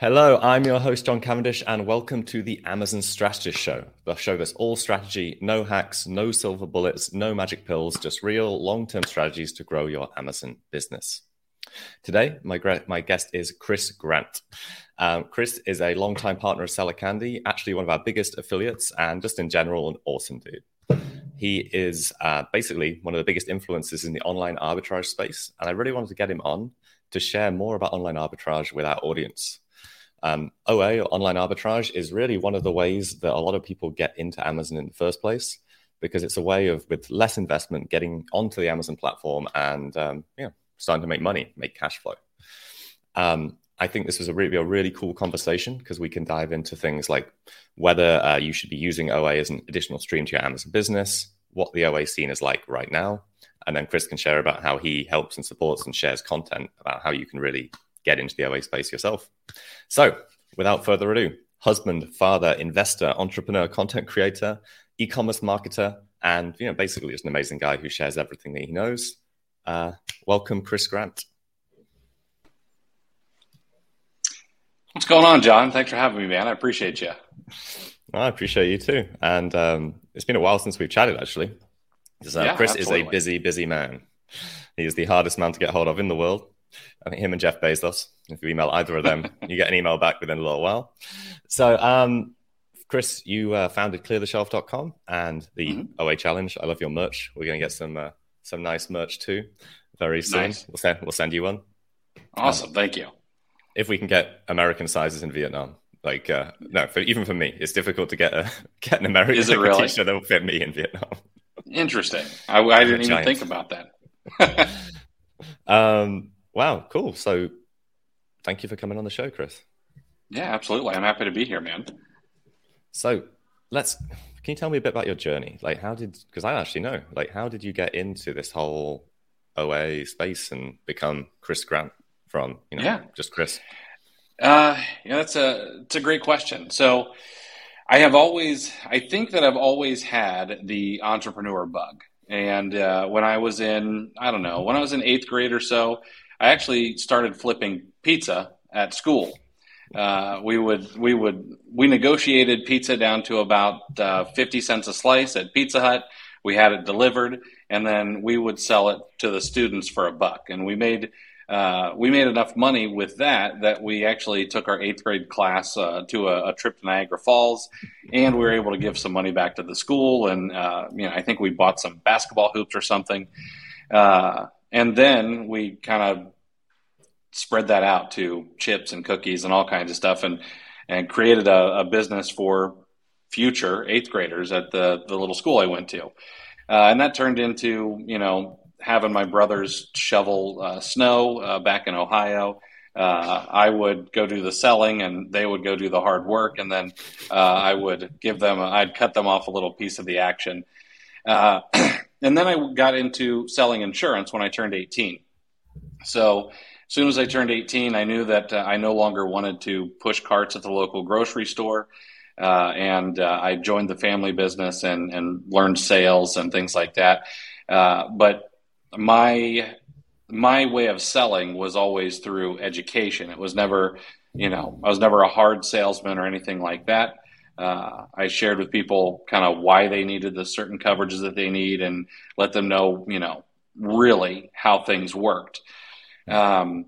Hello, I'm your host, John Cavendish, and welcome to the Amazon Strategist Show, the show that's all strategy, no hacks, no silver bullets, no magic pills, just real long term strategies to grow your Amazon business. Today, my, my guest is Chris Grant. Um, Chris is a longtime partner of Seller Candy, actually one of our biggest affiliates, and just in general, an awesome dude. He is uh, basically one of the biggest influences in the online arbitrage space, and I really wanted to get him on to share more about online arbitrage with our audience. Um, OA, or online arbitrage, is really one of the ways that a lot of people get into Amazon in the first place because it's a way of, with less investment, getting onto the Amazon platform and um, yeah, starting to make money, make cash flow. Um, I think this was a really, a really cool conversation because we can dive into things like whether uh, you should be using OA as an additional stream to your Amazon business, what the OA scene is like right now, and then Chris can share about how he helps and supports and shares content about how you can really get into the OA space yourself. So, without further ado, husband, father, investor, entrepreneur, content creator, e-commerce marketer, and you know, basically just an amazing guy who shares everything that he knows. Uh, welcome, Chris Grant. What's going on, John? Thanks for having me, man. I appreciate you. I appreciate you too. And um, it's been a while since we've chatted, actually. Uh, yeah, Chris absolutely. is a busy, busy man. He is the hardest man to get hold of in the world. I think him and Jeff Bezos. If you email either of them, you get an email back within a little while. So, um, Chris, you uh, founded cleartheshelf.com and the mm-hmm. OA Challenge. I love your merch. We're going to get some uh, some nice merch too very soon. Nice. We'll send we'll send you one. Awesome, um, thank you. If we can get American sizes in Vietnam, like uh, no, for, even for me, it's difficult to get a get an American Is it really? t-shirt that will fit me in Vietnam. Interesting. I, I didn't even think about that. um, wow, cool. So, thank you for coming on the show, Chris. Yeah, absolutely. I'm happy to be here, man. So, let's. Can you tell me a bit about your journey? Like, how did? Because I actually know. Like, how did you get into this whole OA space and become Chris Grant from you know yeah. just Chris? Uh, yeah, that's a it's a great question. So, I have always, I think that I've always had the entrepreneur bug. And uh, when I was in, I don't know, when I was in eighth grade or so, I actually started flipping pizza at school. Uh, we would we would we negotiated pizza down to about uh, fifty cents a slice at Pizza Hut. We had it delivered, and then we would sell it to the students for a buck. And we made uh, we made enough money with that that we actually took our eighth grade class uh, to a, a, trip to Niagara Falls, and we were able to give some money back to the school. And uh, you know, I think we bought some basketball hoops or something. Uh, and then we kind of spread that out to chips and cookies and all kinds of stuff, and and created a, a business for future eighth graders at the the little school I went to. Uh, and that turned into you know having my brothers shovel uh, snow uh, back in Ohio. Uh, I would go do the selling, and they would go do the hard work, and then uh, I would give them. i would cut them off a little piece of the action, uh, and then I got into selling insurance when I turned 18. So as soon as I turned 18, I knew that uh, I no longer wanted to push carts at the local grocery store. Uh, and uh, I joined the family business and, and learned sales and things like that. Uh, but my my way of selling was always through education. It was never, you know, I was never a hard salesman or anything like that. Uh, I shared with people kind of why they needed the certain coverages that they need and let them know, you know, really how things worked. Um,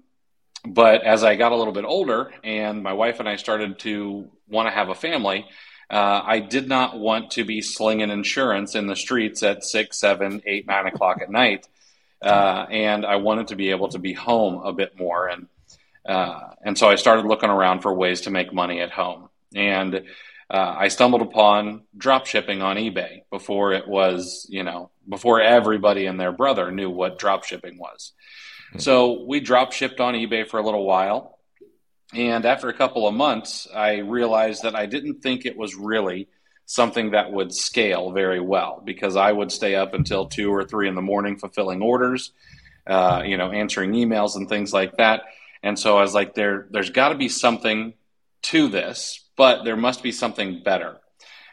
but as I got a little bit older and my wife and I started to want to have a family, uh, I did not want to be slinging insurance in the streets at six, seven, eight, nine o'clock at night uh, and I wanted to be able to be home a bit more, and uh, and so I started looking around for ways to make money at home, and uh, I stumbled upon drop shipping on eBay before it was, you know, before everybody and their brother knew what drop shipping was. Mm-hmm. So we drop shipped on eBay for a little while. And after a couple of months, I realized that I didn't think it was really something that would scale very well because I would stay up until two or three in the morning fulfilling orders, uh, you know, answering emails and things like that. And so I was like, there, there's got to be something to this, but there must be something better.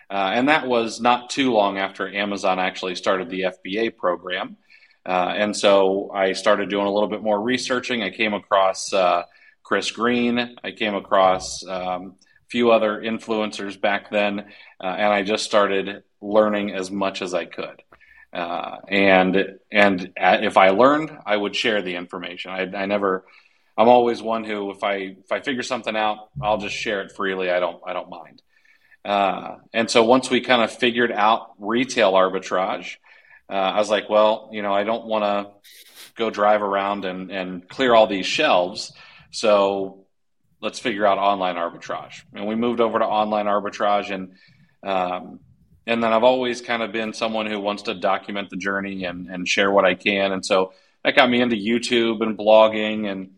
Uh, and that was not too long after Amazon actually started the FBA program. Uh, and so I started doing a little bit more researching. I came across uh, Chris Green. I came across um, a few other influencers back then, uh, and I just started learning as much as I could. Uh, and and if I learned, I would share the information. I, I never. I'm always one who, if I if I figure something out, I'll just share it freely. I don't I don't mind. Uh, and so once we kind of figured out retail arbitrage, uh, I was like, well, you know, I don't want to go drive around and, and clear all these shelves. So let's figure out online arbitrage. And we moved over to online arbitrage and, um, and then I've always kind of been someone who wants to document the journey and, and share what I can. And so that got me into YouTube and blogging. And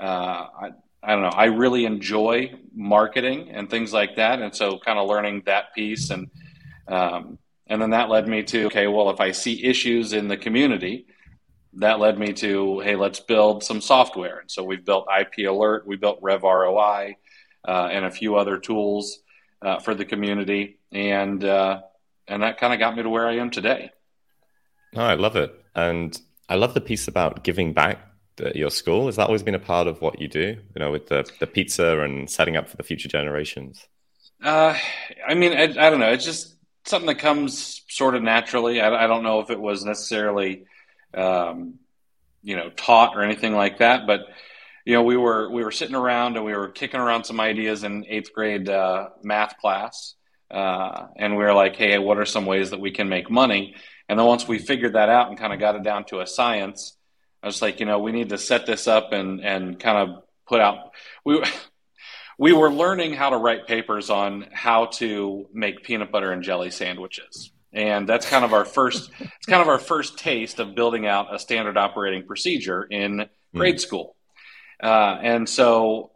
uh, I, I don't know, I really enjoy marketing and things like that. And so kind of learning that piece. And, um, and then that led me to, okay, well, if I see issues in the community, that led me to, hey, let's build some software. And so we've built IP Alert, we built Rev ROI, uh, and a few other tools uh, for the community, and uh, and that kind of got me to where I am today. Oh, I love it, and I love the piece about giving back your school. Has that always been a part of what you do? You know, with the the pizza and setting up for the future generations. Uh, I mean, I, I don't know. It's just something that comes sort of naturally. I, I don't know if it was necessarily um, you know, taught or anything like that. But you know, we were we were sitting around and we were kicking around some ideas in eighth grade uh, math class, uh, and we were like, "Hey, what are some ways that we can make money?" And then once we figured that out and kind of got it down to a science, I was like, you know, we need to set this up and and kind of put out we. We were learning how to write papers on how to make peanut butter and jelly sandwiches and that's kind of our first it's kind of our first taste of building out a standard operating procedure in grade mm. school uh, and so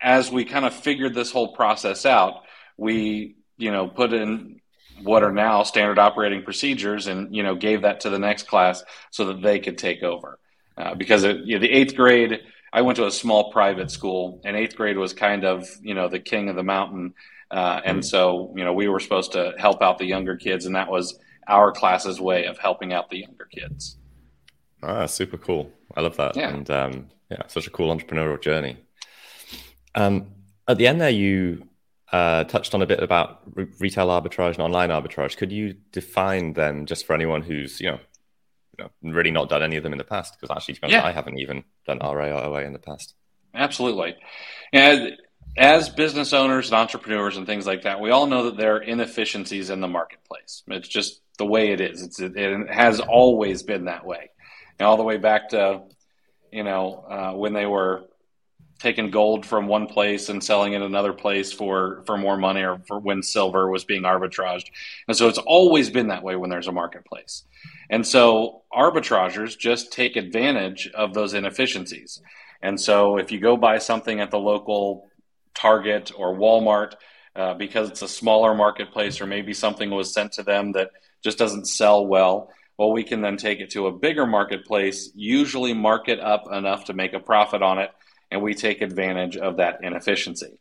as we kind of figured this whole process out we you know put in what are now standard operating procedures and you know gave that to the next class so that they could take over uh, because it, you know, the eighth grade i went to a small private school and eighth grade was kind of you know the king of the mountain uh, and so, you know, we were supposed to help out the younger kids, and that was our class's way of helping out the younger kids. Ah, super cool. I love that. Yeah. And um, yeah, such a cool entrepreneurial journey. Um, at the end there, you uh, touched on a bit about re- retail arbitrage and online arbitrage. Could you define them just for anyone who's, you know, you know really not done any of them in the past? Because actually, yeah. I haven't even done RA or OA in the past. Absolutely. and as business owners and entrepreneurs and things like that, we all know that there are inefficiencies in the marketplace. It's just the way it is. It's, it, has always been that way. And all the way back to, you know, uh, when they were taking gold from one place and selling it another place for, for more money or for when silver was being arbitraged. And so it's always been that way when there's a marketplace. And so arbitragers just take advantage of those inefficiencies. And so if you go buy something at the local Target or Walmart uh, because it's a smaller marketplace, or maybe something was sent to them that just doesn't sell well. Well, we can then take it to a bigger marketplace, usually mark it up enough to make a profit on it, and we take advantage of that inefficiency.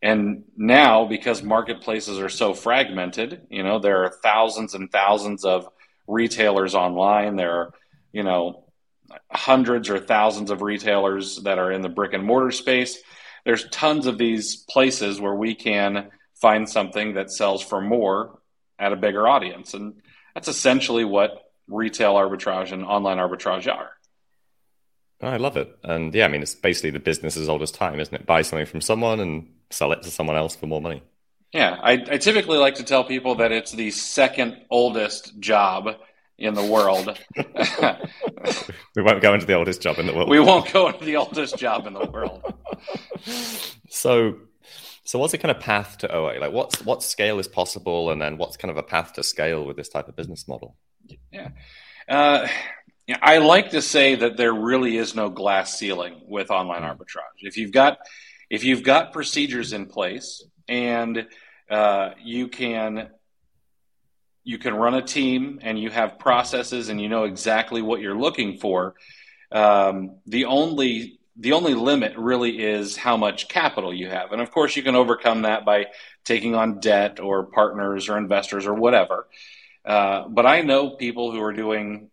And now, because marketplaces are so fragmented, you know, there are thousands and thousands of retailers online. There are, you know, hundreds or thousands of retailers that are in the brick and mortar space there's tons of these places where we can find something that sells for more at a bigger audience. And that's essentially what retail arbitrage and online arbitrage are. I love it. And yeah, I mean, it's basically the business as old as time, isn't it? Buy something from someone and sell it to someone else for more money. Yeah, I, I typically like to tell people that it's the second oldest job in the world. we won't go into the oldest job in the world. We won't go into the oldest job in the world. so, so what's the kind of path to OA? Like, what's what scale is possible, and then what's kind of a path to scale with this type of business model? Yeah. Uh, I like to say that there really is no glass ceiling with online hmm. arbitrage. If you've got if you've got procedures in place and uh, you can you can run a team and you have processes and you know exactly what you're looking for. Um, the only the only limit really is how much capital you have, and of course you can overcome that by taking on debt or partners or investors or whatever. Uh, but I know people who are doing,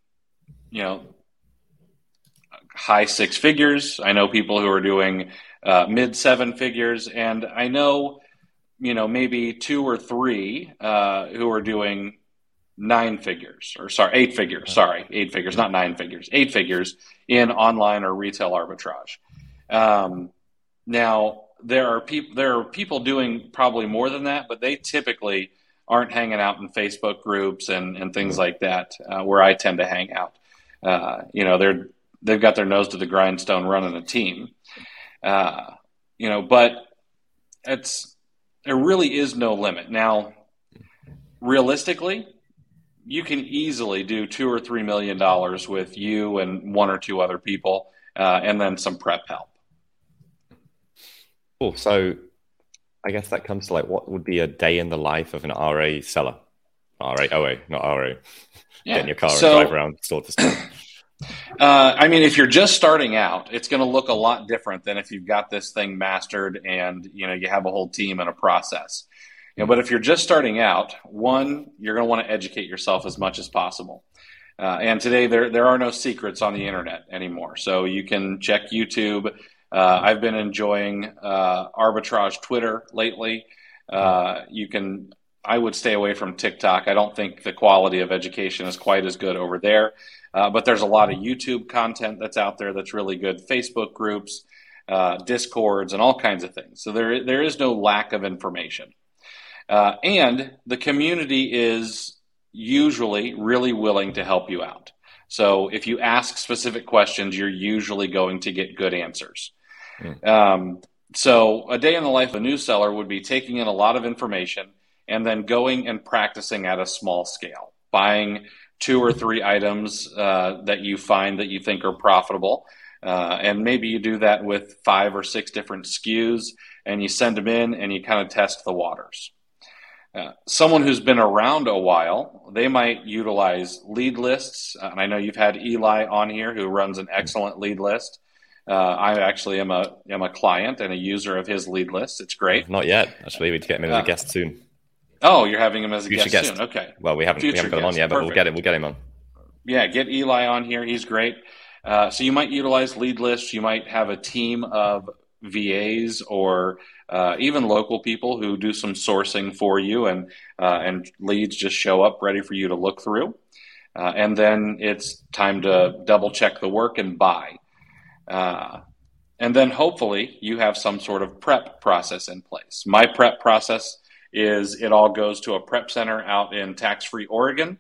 you know, high six figures. I know people who are doing uh, mid seven figures, and I know you know maybe two or three uh, who are doing nine figures or sorry eight figures. Sorry eight figures not nine figures eight figures in online or retail arbitrage. Um, now there are people there are people doing probably more than that but they typically aren't hanging out in facebook groups and, and things like that uh, where i tend to hang out uh, you know they're they've got their nose to the grindstone running a team uh, you know but it's there really is no limit now realistically you can easily do two or three million dollars with you and one or two other people, uh, and then some prep help. Cool. So, I guess that comes to like what would be a day in the life of an RA seller, RA OA, not RA. Yeah. Get in your car so, and drive around store to store. Uh, I mean, if you're just starting out, it's going to look a lot different than if you've got this thing mastered and you know you have a whole team and a process. You know, but if you're just starting out, one, you're going to want to educate yourself as much as possible. Uh, and today there there are no secrets on the internet anymore, so you can check YouTube. Uh, I've been enjoying uh, arbitrage Twitter lately. Uh, you can. I would stay away from TikTok. I don't think the quality of education is quite as good over there. Uh, but there's a lot of YouTube content that's out there that's really good. Facebook groups, uh, discords, and all kinds of things. So there there is no lack of information. Uh, and the community is usually really willing to help you out. So if you ask specific questions, you're usually going to get good answers. Mm. Um, so a day in the life of a new seller would be taking in a lot of information and then going and practicing at a small scale, buying two or three items uh, that you find that you think are profitable. Uh, and maybe you do that with five or six different SKUs and you send them in and you kind of test the waters. Uh, someone who's been around a while, they might utilize lead lists. Uh, and I know you've had Eli on here who runs an excellent lead list. Uh, I actually am a am a client and a user of his lead list. It's great. Not yet. Actually, we need to get him as a uh, guest soon. Oh, you're having him as a guest, guest, soon. Okay. Well, we haven't we haven't got him on yet, but Perfect. we'll get him. We'll get him on. Yeah, get Eli on here. He's great. Uh, so you might utilize lead lists. You might have a team of VAs or uh, even local people who do some sourcing for you, and uh, and leads just show up ready for you to look through. Uh, and then it's time to double check the work and buy. Uh, and then hopefully you have some sort of prep process in place. My prep process is it all goes to a prep center out in tax free Oregon.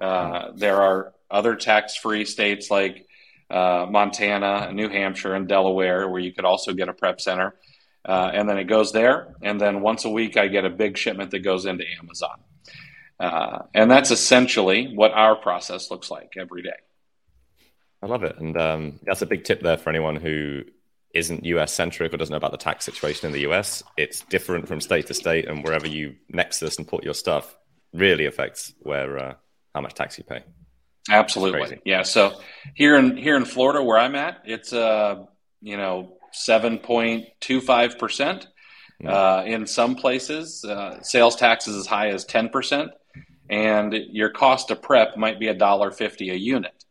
Uh, there are other tax free states like uh, Montana, New Hampshire, and Delaware, where you could also get a prep center. Uh, and then it goes there. And then once a week, I get a big shipment that goes into Amazon. Uh, and that's essentially what our process looks like every day. I love it. And um, that's a big tip there for anyone who isn't US centric or doesn't know about the tax situation in the US. It's different from state to state, and wherever you nexus and put your stuff really affects where uh, how much tax you pay. Absolutely. Yeah. So here in here in Florida where I'm at, it's uh you know seven point two five percent. Uh, in some places, uh, sales tax is as high as ten percent, and your cost to prep might be a dollar fifty a unit.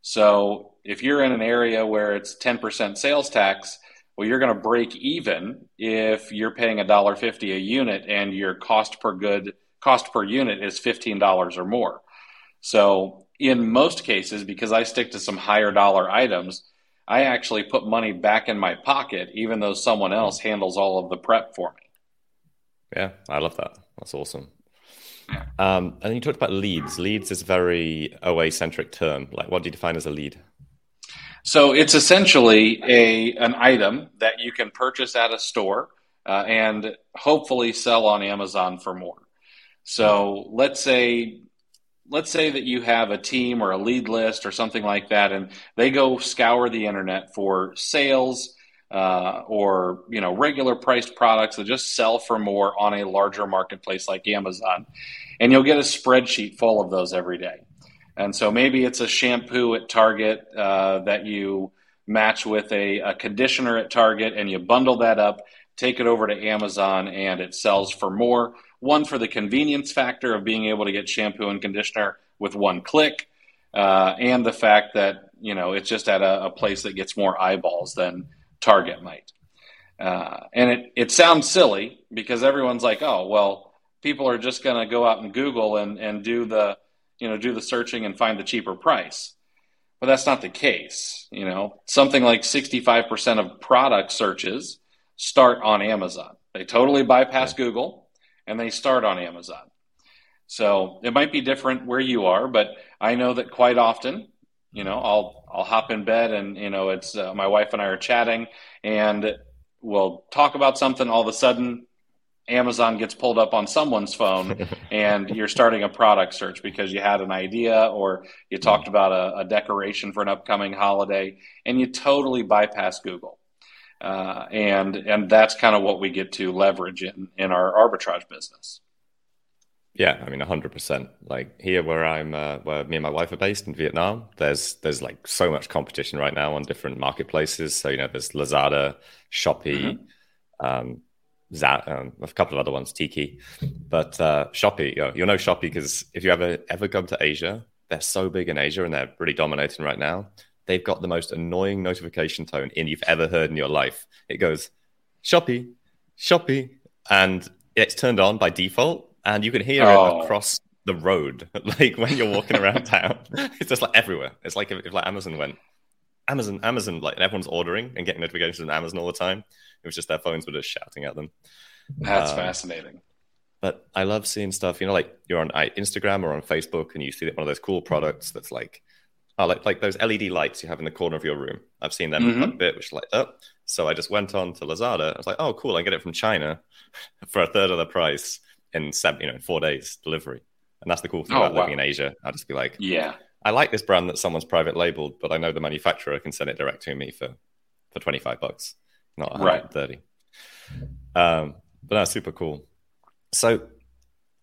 So if you're in an area where it's ten percent sales tax, well, you're going to break even if you're paying a dollar fifty a unit, and your cost per good cost per unit is fifteen dollars or more. So in most cases, because I stick to some higher dollar items, I actually put money back in my pocket, even though someone else handles all of the prep for me. Yeah, I love that. That's awesome. Um, and you talked about leads. Leads is a very OA centric term. Like, what do you define as a lead? So it's essentially a an item that you can purchase at a store uh, and hopefully sell on Amazon for more. So let's say let's say that you have a team or a lead list or something like that, and they go scour the internet for sales uh, or you know regular priced products that just sell for more on a larger marketplace like Amazon, and you'll get a spreadsheet full of those every day. And so maybe it's a shampoo at Target uh, that you match with a, a conditioner at Target, and you bundle that up, take it over to Amazon, and it sells for more one for the convenience factor of being able to get shampoo and conditioner with one click, uh, and the fact that you know it's just at a, a place that gets more eyeballs than Target might. Uh, and it, it sounds silly because everyone's like, oh, well, people are just going to go out and Google and, and do the, you know, do the searching and find the cheaper price. But that's not the case. You know, something like 65% of product searches start on Amazon. They totally bypass yeah. Google and they start on Amazon. So it might be different where you are, but I know that quite often, you know, I'll I'll hop in bed and you know it's uh, my wife and I are chatting and we'll talk about something. All of a sudden, Amazon gets pulled up on someone's phone and you're starting a product search because you had an idea or you talked about a, a decoration for an upcoming holiday and you totally bypass Google. Uh, and and that's kind of what we get to leverage in, in our arbitrage business. Yeah, I mean, hundred percent. Like here, where I'm, uh, where me and my wife are based in Vietnam, there's there's like so much competition right now on different marketplaces. So you know, there's Lazada, Shopee, mm-hmm. um, Zat, um, a couple of other ones, Tiki, but uh, Shopee. You know, you'll know Shopee because if you ever ever come to Asia, they're so big in Asia and they're really dominating right now. They've got the most annoying notification tone in you've ever heard in your life. It goes Shopee, Shopee, and it's turned on by default and you can hear oh. it across the road, like when you're walking around town. It's just like everywhere. It's like if, if, like Amazon went, Amazon, Amazon, like everyone's ordering and getting notifications on Amazon all the time. It was just their phones were just shouting at them. That's um, fascinating. But I love seeing stuff. You know, like you're on Instagram or on Facebook, and you see one of those cool products that's like, oh, like like those LED lights you have in the corner of your room. I've seen them mm-hmm. a bit, which light up. So I just went on to Lazada. I was like, oh, cool! I get it from China for a third of the price in seven, you know, four days delivery. And that's the cool thing oh, about wow. living in Asia. I'll just be like, yeah, I like this brand that someone's private labeled, but I know the manufacturer can send it direct to me for for 25 bucks, not 130. Right. Um, but that's super cool. So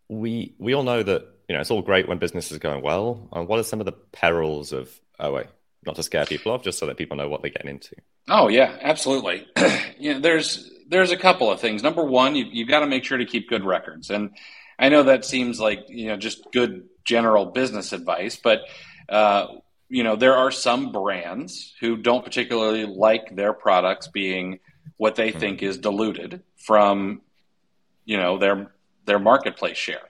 we we all know that you know it's all great when business is going well. And what are some of the perils of oh wait, not to scare people off, just so that people know what they're getting into? Oh yeah, absolutely. you know, there's there's a couple of things. Number one, you, you've got to make sure to keep good records. And I know that seems like, you know, just good general business advice, but, uh, you know, there are some brands who don't particularly like their products being what they think is diluted from, you know, their, their marketplace share.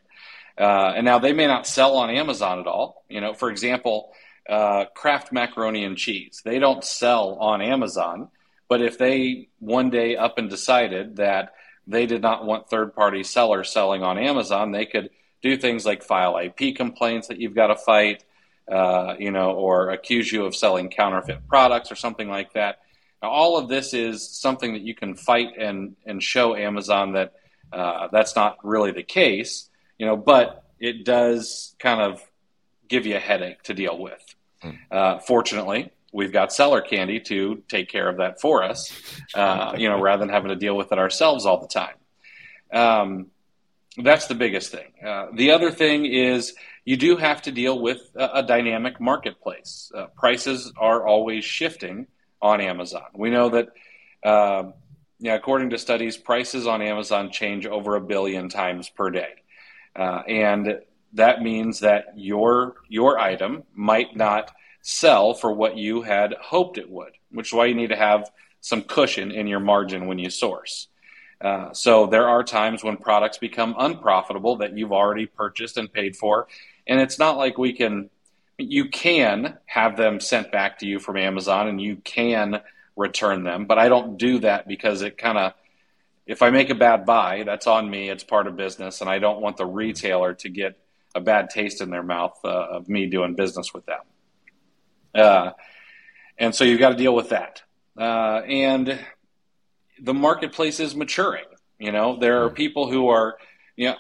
Uh, and now they may not sell on Amazon at all. You know, for example, uh, Kraft macaroni and cheese. They don't sell on Amazon, but if they one day up and decided that they did not want third party sellers selling on Amazon, they could do things like file IP complaints that you've got to fight, uh, you know, or accuse you of selling counterfeit products or something like that. Now, all of this is something that you can fight and and show Amazon that uh, that's not really the case, you know, but it does kind of give you a headache to deal with. Mm. Uh, fortunately, we've got seller candy to take care of that for us, uh, you know, rather than having to deal with it ourselves all the time. Um, that's the biggest thing. Uh, the other thing is you do have to deal with a, a dynamic marketplace. Uh, prices are always shifting on Amazon. We know that, uh, yeah, according to studies, prices on Amazon change over a billion times per day, uh, and that means that your your item might not sell for what you had hoped it would, which is why you need to have some cushion in your margin when you source. Uh, so there are times when products become unprofitable that you've already purchased and paid for, and it's not like we can. You can have them sent back to you from Amazon, and you can return them, but I don't do that because it kind of. If I make a bad buy, that's on me. It's part of business, and I don't want the retailer to get a bad taste in their mouth uh, of me doing business with them. Uh, and so you've got to deal with that. Uh, and the marketplace is maturing. You know, there are people who are, you know,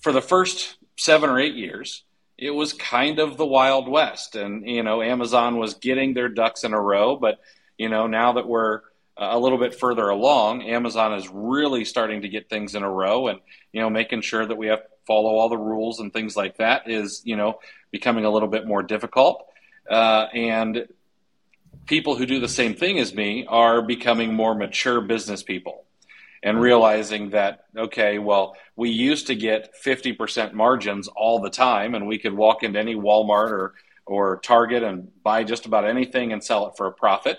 for the first seven or eight years, it was kind of the Wild West. And, you know, Amazon was getting their ducks in a row. But, you know, now that we're a little bit further along, Amazon is really starting to get things in a row and, you know, making sure that we have follow all the rules and things like that is, you know, becoming a little bit more difficult. Uh, and people who do the same thing as me are becoming more mature business people and realizing that okay well we used to get 50% margins all the time and we could walk into any walmart or or Target and buy just about anything and sell it for a profit.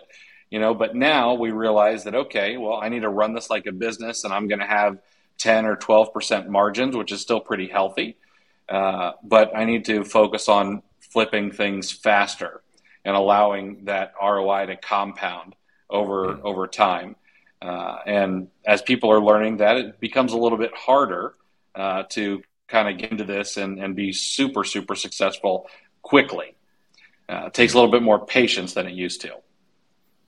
You know, but now we realize that okay, well, I need to run this like a business, and I'm going to have 10 or 12 percent margins, which is still pretty healthy. Uh, but I need to focus on flipping things faster and allowing that ROI to compound over mm. over time. Uh, and as people are learning that, it becomes a little bit harder uh, to kind of get into this and, and be super, super successful quickly. Uh, it takes a little bit more patience than it used to.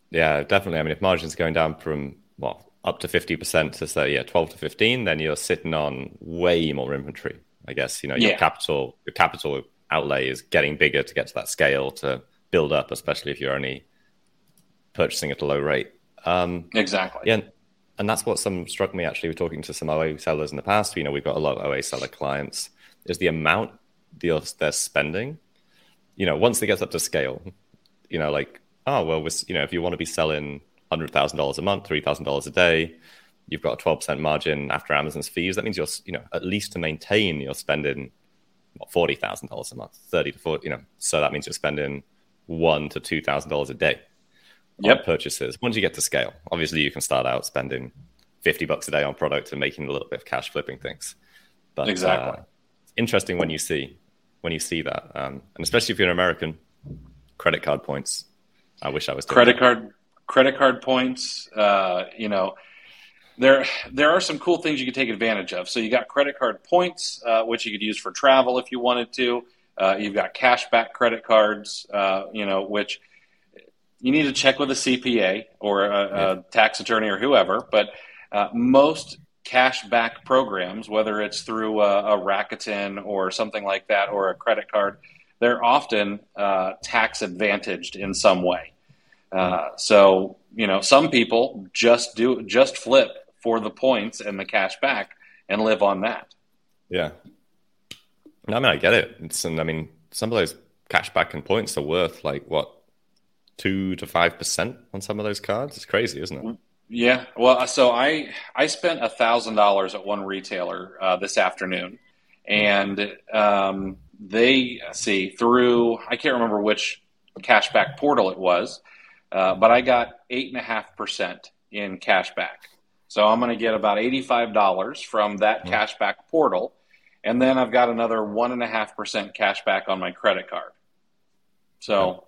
Yeah, definitely. I mean, if margins going down from well up to fifty percent to say yeah twelve to fifteen, then you're sitting on way more inventory. I guess you know your yeah. capital your capital outlay is getting bigger to get to that scale to build up, especially if you're only purchasing at a low rate. Um, exactly. Yeah, and that's what some struck me actually. We're talking to some OA sellers in the past. You know, we've got a lot of OA seller clients. Is the amount they're spending? You know, once it gets up to scale, you know, like oh well, you know, if you want to be selling hundred thousand dollars a month, three thousand dollars a day, you've got a twelve percent margin after Amazon's fees. That means you're, you know, at least to maintain, you're spending forty thousand dollars a month, thirty to forty. You know, so that means you're spending one to two thousand dollars a day yep. purchases. Once you get to scale, obviously you can start out spending 50 bucks a day on product and making a little bit of cash flipping things. But exactly. Uh, interesting when you see when you see that, um, and especially if you're an American, credit card points. I wish I was credit that. card credit card points. Uh, you know, there there are some cool things you can take advantage of. So you got credit card points, uh, which you could use for travel if you wanted to. Uh, you've got cashback credit cards, uh, you know, which you need to check with a CPA or a, yeah. a tax attorney or whoever. But uh, most cash back programs, whether it's through a, a, Rakuten or something like that or a credit card, they're often uh, tax advantaged in some way. Uh, so you know, some people just do just flip for the points and the cash back and live on that. Yeah, I mean, I get it. It's, and I mean, some of those cashback and points are worth like what two to five percent on some of those cards. It's crazy, isn't it? Yeah. Well, so I I spent a thousand dollars at one retailer uh, this afternoon, and um, they see through I can't remember which cashback portal it was, uh, but I got eight and a half percent in cashback. So I'm going to get about eighty five dollars from that mm-hmm. cashback portal, and then I've got another one and a half percent cash back on my credit card. So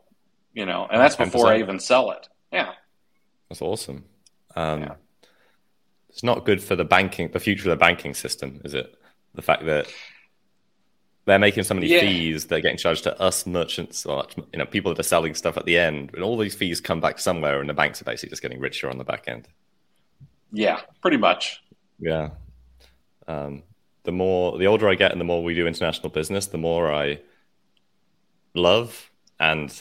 you know, and that's before 10%. I even sell it. Yeah, that's awesome. Um, yeah. It's not good for the banking, the future of the banking system, is it? The fact that they're making so many yeah. fees, they're getting charged to us merchants, or you know, people that are selling stuff at the end, and all these fees come back somewhere, and the banks are basically just getting richer on the back end. Yeah, pretty much. Yeah. Um, the more, the older I get, and the more we do international business, the more I love and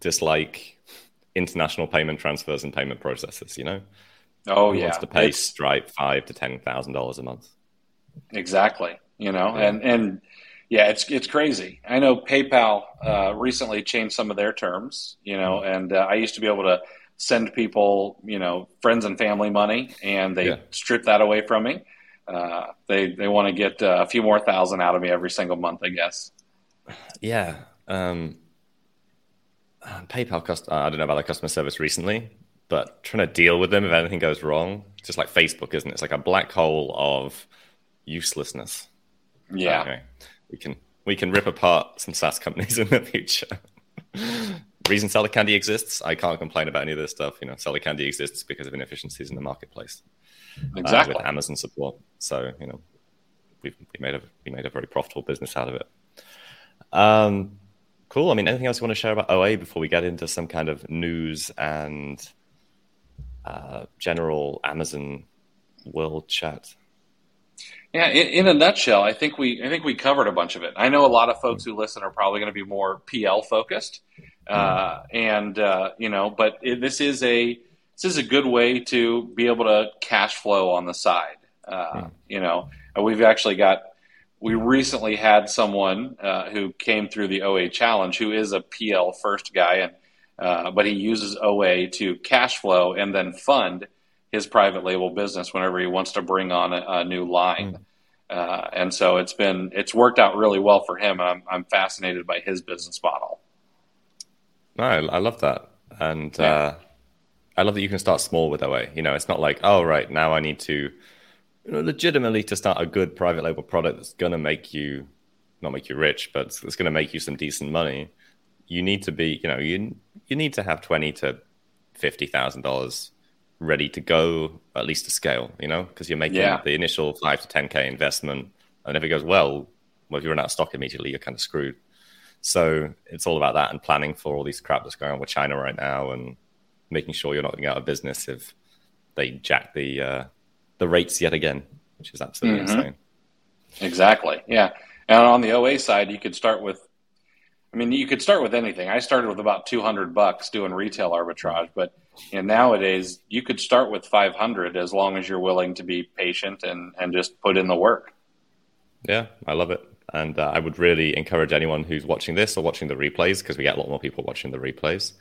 dislike international payment transfers and payment processes. You know, oh Who yeah, wants to pay it's... Stripe five to ten thousand dollars a month. Exactly. You know, yeah. and and yeah, it's it's crazy. I know PayPal uh, recently changed some of their terms. You know, mm-hmm. and uh, I used to be able to send people, you know, friends and family money, and they yeah. stripped that away from me. Uh, they they want to get uh, a few more thousand out of me every single month, I guess. Yeah. Um, PayPal, cust- uh, I don't know about their customer service recently, but trying to deal with them if anything goes wrong, just like Facebook, isn't it? It's like a black hole of uselessness. Yeah. Anyway, we can we can rip apart some SaaS companies in the future. Reason Seller Candy exists, I can't complain about any of this stuff. You know, Seller Candy exists because of inefficiencies in the marketplace. Exactly. Uh, with Amazon support. So, you know, we've we made a we made a very profitable business out of it. Um, Cool. I mean, anything else you want to share about OA before we get into some kind of news and uh, general Amazon world chat? Yeah, in, in, a nutshell, I think we I think we covered a bunch of it. I know a lot of folks who listen are probably going to be more PL focused, uh, and uh, you know, but it, this is a this is a good way to be able to cash flow on the side. Uh, you know, we've actually got we recently had someone uh, who came through the OA challenge who is a PL first guy, and uh, but he uses OA to cash flow and then fund his private label business whenever he wants to bring on a, a new line. Uh, and so it's been it's worked out really well for him. I'm I'm fascinated by his business model. No, I love that, and yeah. I love that you can start small with OA. You know, it's not like oh right now I need to you know, legitimately to start a good private label product that's going to make you not make you rich, but it's, it's going to make you some decent money. You need to be, you know, you you need to have twenty to fifty thousand dollars ready to go at least to scale, you know, because you're making yeah. the initial five to 10K investment. And if it goes well, well, if you run out of stock immediately, you're kind of screwed. So it's all about that and planning for all these crap that's going on with China right now and making sure you're not going out of business if they jack the uh, the rates yet again, which is absolutely mm-hmm. insane. Exactly. Yeah. And on the OA side, you could start with I mean, you could start with anything. I started with about 200 bucks doing retail arbitrage, but know, nowadays you could start with 500 as long as you're willing to be patient and, and just put in the work. Yeah, I love it. And uh, I would really encourage anyone who's watching this or watching the replays, because we get a lot more people watching the replays,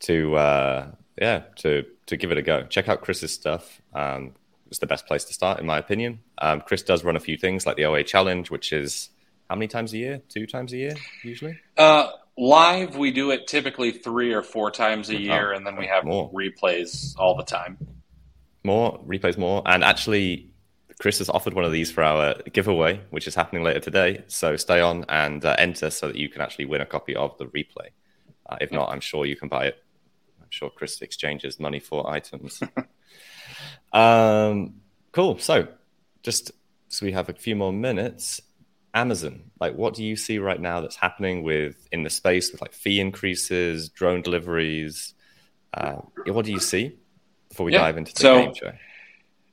to uh, yeah, to to give it a go. Check out Chris's stuff. Um, it's the best place to start, in my opinion. Um, Chris does run a few things like the OA Challenge, which is how many times a year? Two times a year, usually. Uh, live, we do it typically three or four times a oh, year, oh, and then we have more. replays all the time. More replays, more, and actually, Chris has offered one of these for our giveaway, which is happening later today. So stay on and uh, enter so that you can actually win a copy of the replay. Uh, if not, I'm sure you can buy it. I'm sure Chris exchanges money for items. um, cool. So, just so we have a few more minutes. Amazon, like what do you see right now that's happening with in the space with like fee increases, drone deliveries? Uh, what do you see before we yeah. dive into the so, game show?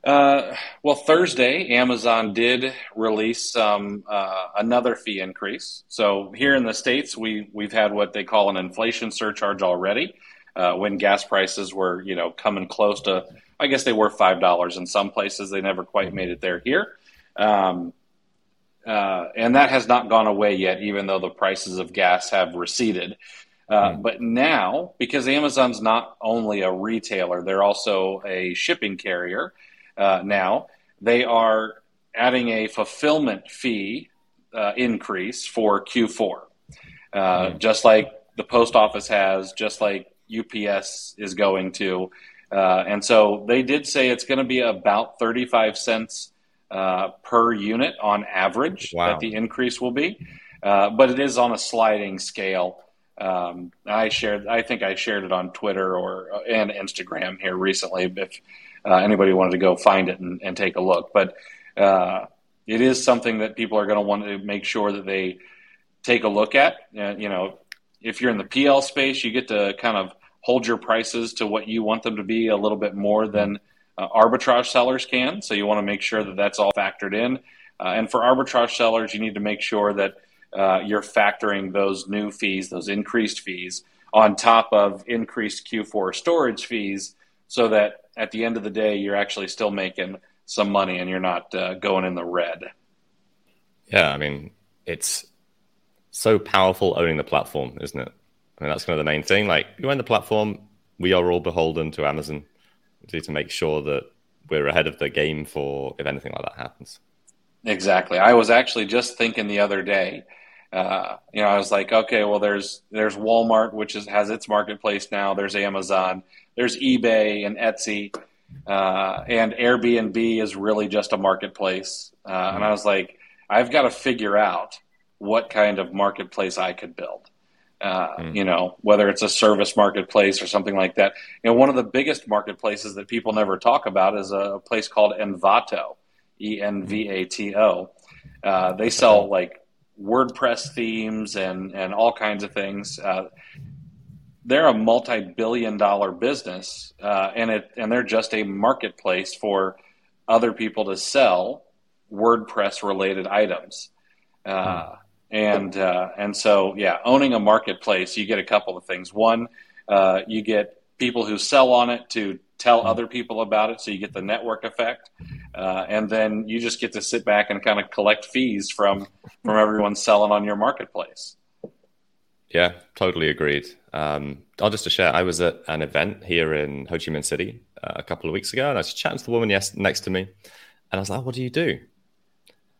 Uh, well, Thursday, Amazon did release um, uh, another fee increase. So here in the states, we we've had what they call an inflation surcharge already. Uh, when gas prices were, you know, coming close to, I guess they were five dollars in some places. They never quite made it there here. Um, uh, and that has not gone away yet, even though the prices of gas have receded. Uh, mm. But now, because Amazon's not only a retailer, they're also a shipping carrier. Uh, now they are adding a fulfillment fee uh, increase for Q4, mm. just like the post office has, just like UPS is going to. Uh, and so they did say it's going to be about 35 cents uh, per unit on average wow. that the increase will be. Uh, but it is on a sliding scale. Um, I shared, I think I shared it on Twitter or uh, and Instagram here recently. If uh, anybody wanted to go find it and, and take a look, but uh, it is something that people are going to want to make sure that they take a look at. you know, if you're in the PL space, you get to kind of hold your prices to what you want them to be a little bit more than uh, arbitrage sellers can. So you want to make sure that that's all factored in. Uh, and for arbitrage sellers, you need to make sure that uh, you're factoring those new fees, those increased fees, on top of increased Q4 storage fees, so that at the end of the day, you're actually still making some money and you're not uh, going in the red. Yeah, I mean, it's so powerful owning the platform, isn't it? I mean, that's kind of the main thing. Like, you own the platform, we are all beholden to Amazon to make sure that we're ahead of the game for if anything like that happens. Exactly. I was actually just thinking the other day. Uh, you know, I was like, okay, well, there's there's Walmart, which is, has its marketplace now. There's Amazon. There's eBay and Etsy, uh, and Airbnb is really just a marketplace. Uh. And I was like, I've got to figure out what kind of marketplace I could build. Uh, mm. You know, whether it's a service marketplace or something like that. You know, one of the biggest marketplaces that people never talk about is a place called Envato, E N V A T O. Uh, they sell like WordPress themes and and all kinds of things. Uh, they're a multi-billion-dollar business, uh, and it and they're just a marketplace for other people to sell WordPress-related items. Mm and uh, and so yeah, owning a marketplace, you get a couple of things. One, uh, you get people who sell on it to tell mm-hmm. other people about it, so you get the network effect, uh, and then you just get to sit back and kind of collect fees from from everyone selling on your marketplace. Yeah, totally agreed. Um, I'll just to share, I was at an event here in Ho Chi Minh City uh, a couple of weeks ago, and I was chatting to the woman yes, next to me, and I was like, "What do you do?"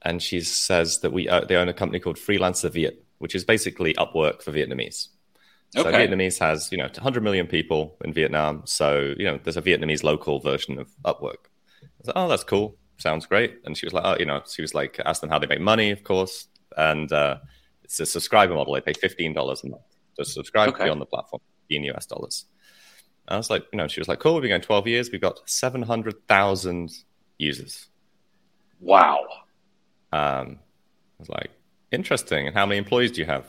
And she says that we uh, they own a company called Freelancer Viet, which is basically Upwork for Vietnamese. Okay. So Vietnamese has you know 100 million people in Vietnam, so you know there's a Vietnamese local version of Upwork. I was like, oh, that's cool, sounds great. And she was like, oh, you know, she was like, asked them how they make money, of course, and uh, it's a subscriber model. They pay fifteen dollars a month to subscribe to be on the platform in US dollars. And I was like, you know, she was like, cool, we've been going 12 years. We've got 700,000 users. Wow. Um, I was like, interesting. And how many employees do you have?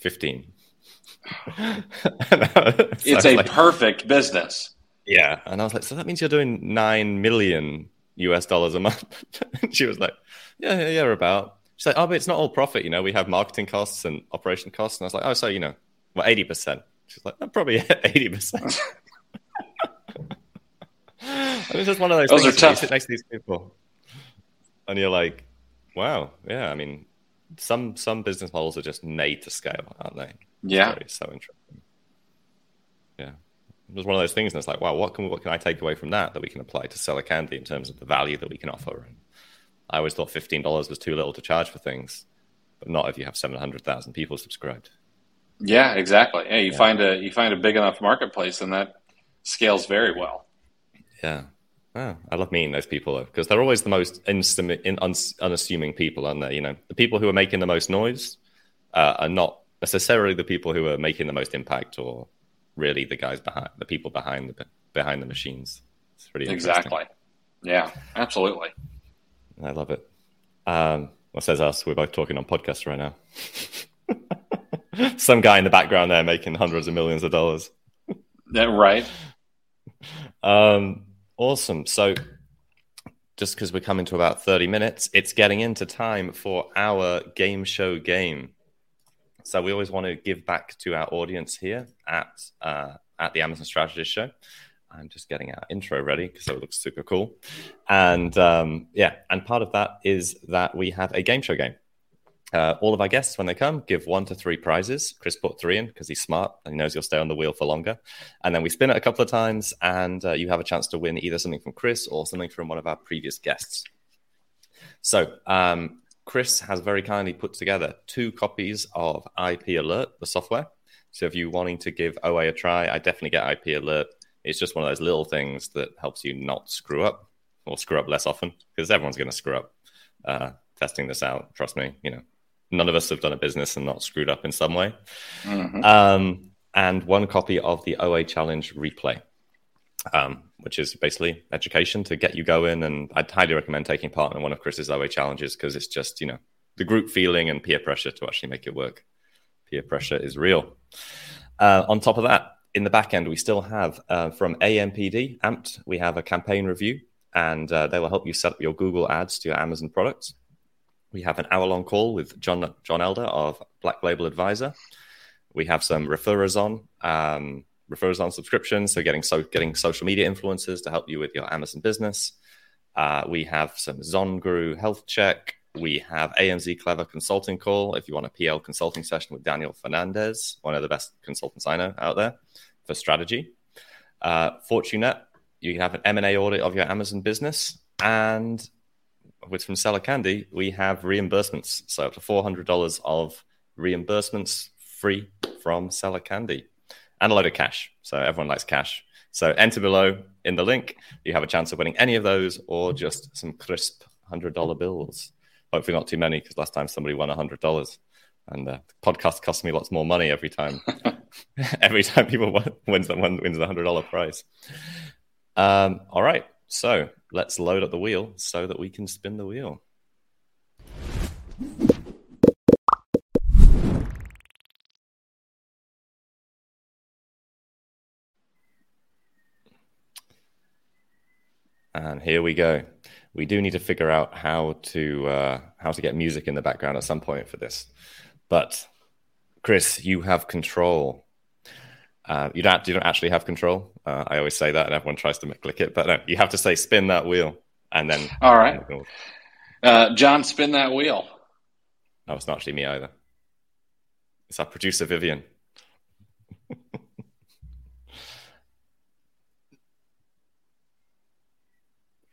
15. It's a perfect business. yeah. And I was like, so that means you're doing 9 million US dollars a month. and she was like, yeah, yeah, yeah, about. She's like, oh, but it's not all profit. You know, we have marketing costs and operation costs. And I was like, oh, so, you know, well, 80%. She's like, "Oh, probably 80%. And it's just one of those, Those things. are you sit next to these people, and you're like, "Wow, yeah." I mean, some some business models are just made to scale, aren't they? Yeah. very- so interesting. Yeah, it was one of those things, and it's like, "Wow, what can what can I take away from that that we can apply to Seller Candy in terms of the value that we can offer?" And I always thought fifteen dollars was too little to charge for things, but not if you have seven hundred thousand people subscribed. Yeah, exactly. Yeah, you Yeah. find a you find a big enough marketplace, and that scales very well. Yeah. Oh, I love meeting those people though, because they're always the most in, uns- unassuming people, aren't they? You know, the people who are making the most noise uh, are not necessarily the people who are making the most impact, or really the guys behind the people behind the behind the machines. It's pretty interesting. Exactly. Yeah, absolutely. I love it. Um, what says us? We're both talking on podcasts right now. Some guy in the background there making hundreds of millions of dollars. That right. Um, awesome. So, just because we're coming to about 30 minutes, it's getting into time for our game show game. So, we always want to give back to our audience here at uh, at the Amazon Strategist Show. I'm just getting our intro ready because it looks super cool. And um, yeah, and part of that is that we have a game show game. Uh, all of our guests, when they come, give one to three prizes. Chris put three in because he's smart and he knows you'll stay on the wheel for longer. And then we spin it a couple of times, and uh, you have a chance to win either something from Chris or something from one of our previous guests. So, um, Chris has very kindly put together two copies of IP Alert, the software. So, if you're wanting to give OA a try, I definitely get IP Alert. It's just one of those little things that helps you not screw up or screw up less often because everyone's going to screw up uh, testing this out. Trust me, you know, none of us have done a business and not screwed up in some way Mhm. um, and one copy of the OA Challenge replay, um, which is basically education to get you going. And I'd highly recommend taking part in one of Chris's OA challenges because it's just, you know, the group feeling and peer pressure to actually make it work. Peer pressure is real. Uh, on top of that, in the back end, we still have uh, from AMPD, AMPT, we have a campaign review, and uh, they will help you set up your Google ads to your Amazon products. We have an hour long call with John, John Elder of Black Label Advisor. We have some referrers on, um, referrers on subscriptions, so getting so getting social media influencers to help you with your Amazon business. Uh, we have some Zonguru health check. We have AMZ Clever consulting call. If you want a PL consulting session with Daniel Fernandez, one of the best consultants I know out there for strategy. Uh, Fortunet, you can have an M&A audit of your Amazon business. And with from Seller Candy, we have reimbursements. So up to $400 of reimbursements free from Seller Candy and a load of cash. So everyone likes cash. So enter below in the link. You have a chance of winning any of those or just some crisp $100 bills. Hopefully not too many because last time somebody won $100 and uh, the podcast costs me lots more money every time. every time people win, wins wins the $100 prize. Um, all right. So let's load up the wheel so that we can spin the wheel. And here we go. We do need to figure out how to uh, how to get music in the background at some point for this. But Chris, you have control. Uh, you don't you don't actually have control. Uh, I always say that, and everyone tries to click it, but no, you have to say spin that wheel, and then All right. Uh, John, spin that wheel. No, it's not actually me either. It's our producer Vivian.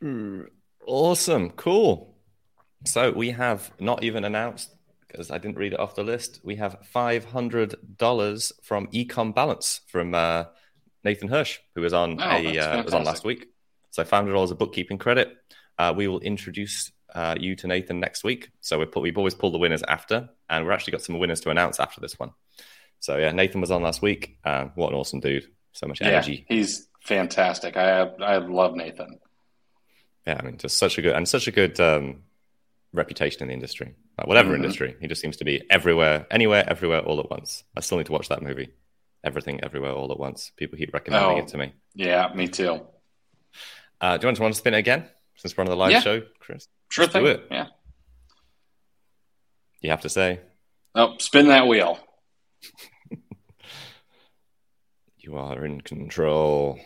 Mm, awesome, cool. So we have not even announced because I didn't read it off the list. We have five hundred dollars from Ecom Balance from uh, Nathan Hirsch, who was on Oh, a uh, was on last week. So five hundred dollars of bookkeeping credit. Uh, we will introduce uh, you to Nathan next week. So we put, we've always pulled the winners after, and we've actually got some winners to announce after this one. So yeah, Nathan was on last week. Uh, what an awesome dude! So much energy. Yeah, he's fantastic. I I love Nathan. Yeah, I mean, just such a good and such a good um, reputation in the industry. Like whatever Mhm. industry, he just seems to be everywhere, anywhere, everywhere, all at once. I still need to watch that movie. Everything, everywhere, all at once. People keep recommending Oh. it to me. Yeah, me too. Uh, do you want to, want to spin it again since we're on the live Yeah. show, Chris? Sure Let's do it. Yeah. You have to say Oh, spin that wheel. you are in control.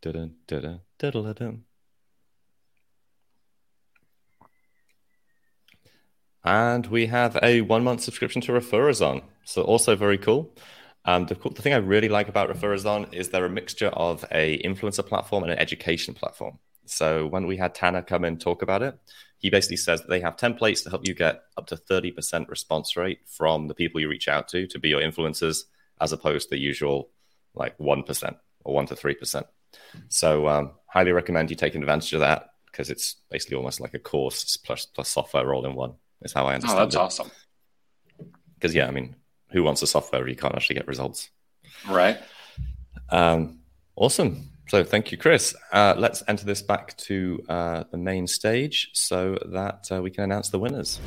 Dun-dun, dun-dun, dun-dun-dun. And we have a one month subscription to Referazon. So, also very cool. Um, the, the thing I really like about Referazon is they're a mixture of a influencer platform and an education platform. So, when we had Tanner come and talk about it, he basically says that they have templates to help you get up to 30% response rate from the people you reach out to to be your influencers, as opposed to the usual like 1% or 1 to 3%. So, um, highly recommend you taking advantage of that because it's basically almost like a course plus, plus software all in one, is how I Oh, understand that's it. awesome. Because, yeah, I mean, who wants a software where you can't actually get results? Right. Um, awesome. So, thank you, Chris. Uh, let's enter this back to uh, the main stage so that uh, we can announce the winners.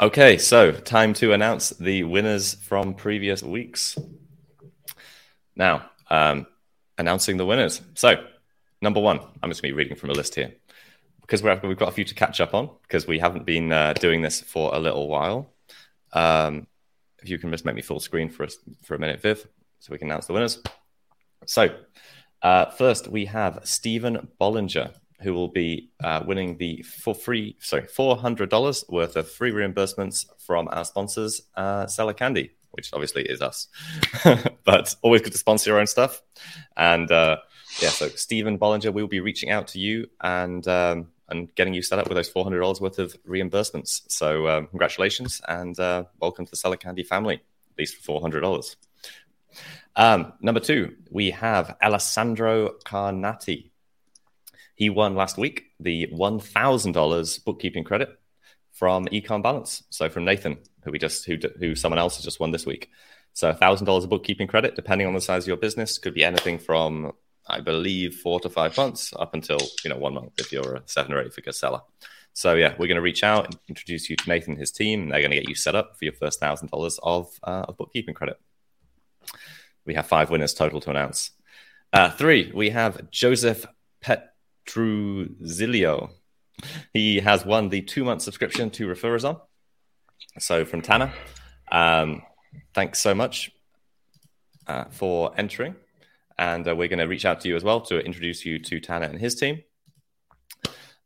Okay, so time to announce the winners from previous weeks. Now, um, announcing the winners. So, number one, I'm just going to be reading from a list here because we're, we've got a few to catch up on because we haven't been uh, doing this for a little while. Um, if you can just make me full screen for us for a minute, Viv, so we can announce the winners. So, uh, first we have Stephen Bollinger, who will be uh, winning the for free, sorry, four hundred dollars worth of free reimbursements from our sponsors, uh, Seller Candy, which obviously is us. but always good to sponsor your own stuff. And uh, yeah, so Stephen Bollinger, we will be reaching out to you and um, and getting you set up with those four hundred dollars worth of reimbursements. So um, congratulations and uh, welcome to the Seller Candy family, at least for four hundred dollars. Um, number two, we have Alessandro Carnati. He won last week the one thousand dollars bookkeeping credit from Ecom Balance. So from Nathan, who we just who who someone else has just won this week. So thousand dollars of bookkeeping credit, depending on the size of your business, could be anything from I believe four to five months up until you know one month if you're a seven or eight figure seller. So yeah, we're going to reach out and introduce you to Nathan and his team. They're going to get you set up for your first thousand dollars of uh, of bookkeeping credit. We have five winners total to announce. Uh, three, we have Joseph Petruzilio. He has won the two month subscription to Referazon. So from Tanner, um, thanks so much uh, for entering. And uh, we're going to reach out to you as well to introduce you to Tanner and his team.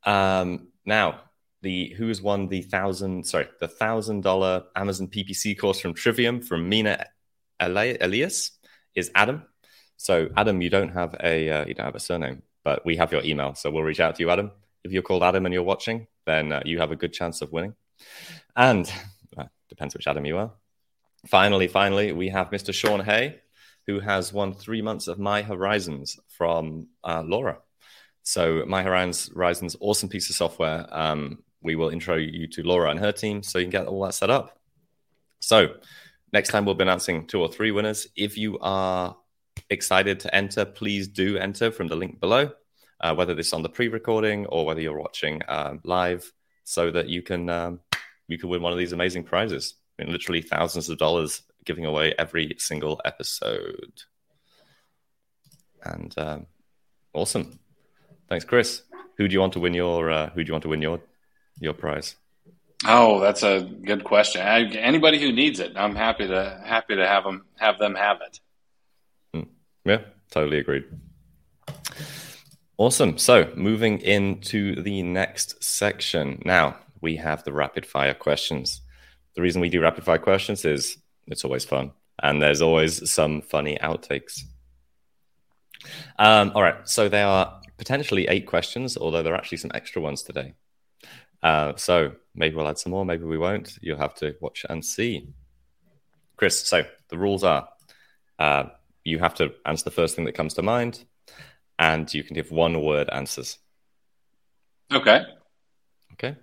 Um, now, the who has won the thousand, sorry, the thousand dollar Amazon PPC course from Trivium from Mina Elias is Adam. So Adam, you don't have a uh, you don't have a surname, but we have your email, so we'll reach out to you, Adam. If you're called Adam and you're watching, then uh, you have a good chance of winning. And depends which Adam you are. Finally, finally, we have Mr. Sean Hay, who has won three months of My Horizons from uh, Laura. So My Horizons, awesome piece of software. Um, we will intro you to Laura and her team so you can get all that set up. So next time we'll be announcing two or three winners. If you are excited to enter, please do enter from the link below, uh, whether this is on the pre-recording or whether you're watching uh, live, so that you can um, you can win one of these amazing prizes. I mean, literally thousands of dollars giving away every single episode. And um, awesome, thanks, Chris. Who do you want to win your uh, Who do you want to win your your prize? Oh, that's a good question. I, anybody who needs it, I'm happy to happy to have them have them have it. Yeah, totally agreed. Awesome. So, moving into the next section. Now, we have the rapid fire questions. The reason we do rapid fire questions is it's always fun. and there's always some funny outtakes. Um, all right, so there are potentially eight questions, although there are actually some extra ones today. Uh, so maybe we'll add some more, maybe we won't. You'll have to watch and see. Chris, so the rules are uh, you have to answer the first thing that comes to mind, and you can give one word answers. Okay. Okay.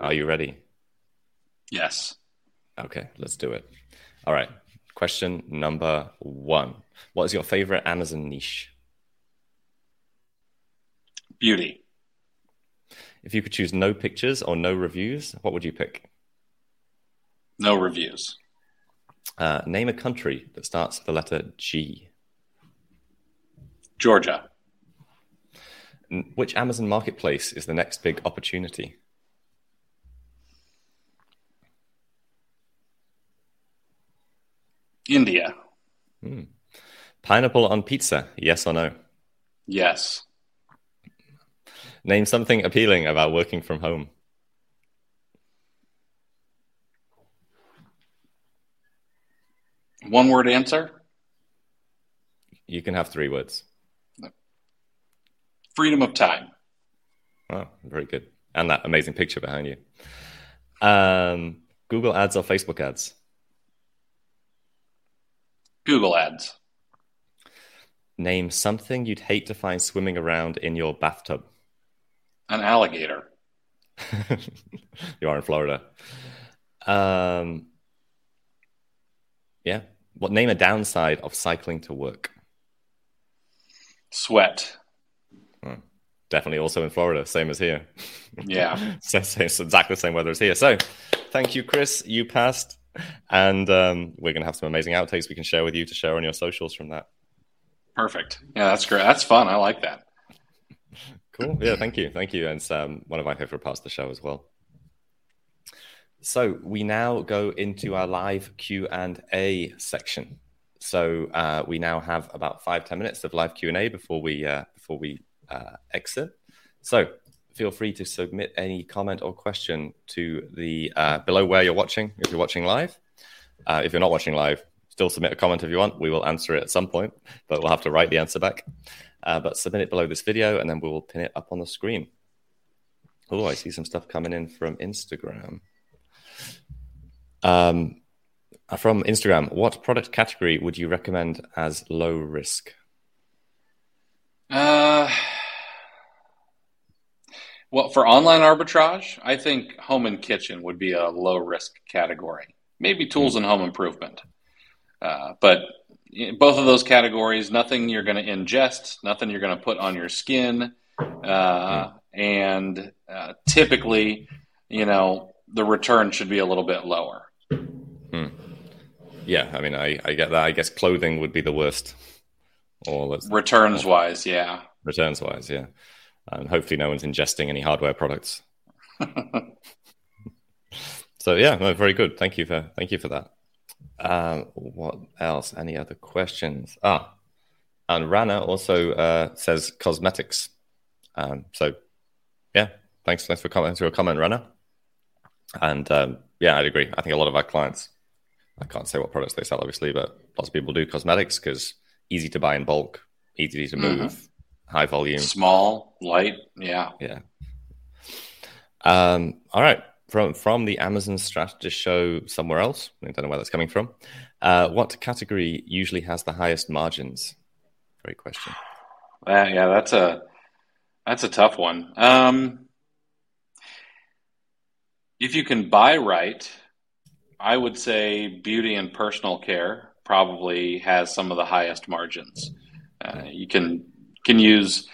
Are you ready? Yes. Okay, let's do it. All right. Question number one What is your favorite Amazon niche? Beauty. If you could choose no pictures or no reviews, what would you pick? No reviews. Uh, name a country that starts with the letter G. Georgia. Which Amazon marketplace is the next big opportunity? India. Hmm. Pineapple on pizza, yes or no? Yes. Name something appealing about working from home. One word answer? You can have three words. Freedom of time. Oh, very good. And that amazing picture behind you. Um, Google ads or Facebook ads? Google ads. Name something you'd hate to find swimming around in your bathtub. An alligator. you are in Florida. Um, yeah. What name a downside of cycling to work? Sweat. Hmm. Definitely also in Florida, same as here. Yeah. so, so it's exactly the same weather as here. So thank you, Chris. You passed. And um, we're going to have some amazing outtakes we can share with you to share on your socials from that. Perfect. Yeah, that's great. That's fun. I like that. Cool. Yeah, thank you. Thank you. And it's um, one of my favorite parts of the show as well. So we now go into our live Q and A section. So uh, we now have about five ten minutes of live Q and A before we uh, before we uh, exit. So feel free to submit any comment or question to the uh, below where you're watching. If you're watching live, uh, if you're not watching live, still submit a comment if you want. We will answer it at some point, but we'll have to write the answer back. Uh, but submit it below this video, and then we will pin it up on the screen. Oh, I see some stuff coming in from Instagram. Um, from Instagram, what product category would you recommend as low risk? Uh, well, for online arbitrage, I think home and kitchen would be a low risk category. Maybe tools and home improvement. Uh, but both of those categories, nothing you're going to ingest, nothing you're going to put on your skin. Uh, and uh, typically, you know, the return should be a little bit lower. Hmm. Yeah, I mean, I, I get that. I guess clothing would be the worst. Or returns wise, yeah. Returns wise, yeah. And hopefully, no one's ingesting any hardware products. so yeah, no, very good. Thank you for thank you for that. Um, what else? Any other questions? Ah, and Rana also uh, says cosmetics. Um, so yeah, thanks thanks for commenting to a comment, Rana. And um, yeah, I'd agree. I think a lot of our clients, I can't say what products they sell, obviously, but lots of people do cosmetics because easy to buy in bulk, easy to move, mm-hmm. High volume, small, light. Yeah, yeah. Um, all right from from the Amazon strategist show somewhere else. I don't know where that's coming from. Uh, what category usually has the highest margins? Great question. Uh, yeah, that's a that's a tough one. Um, if you can buy right, I would say beauty and personal care probably has some of the highest margins. Uh, you can can use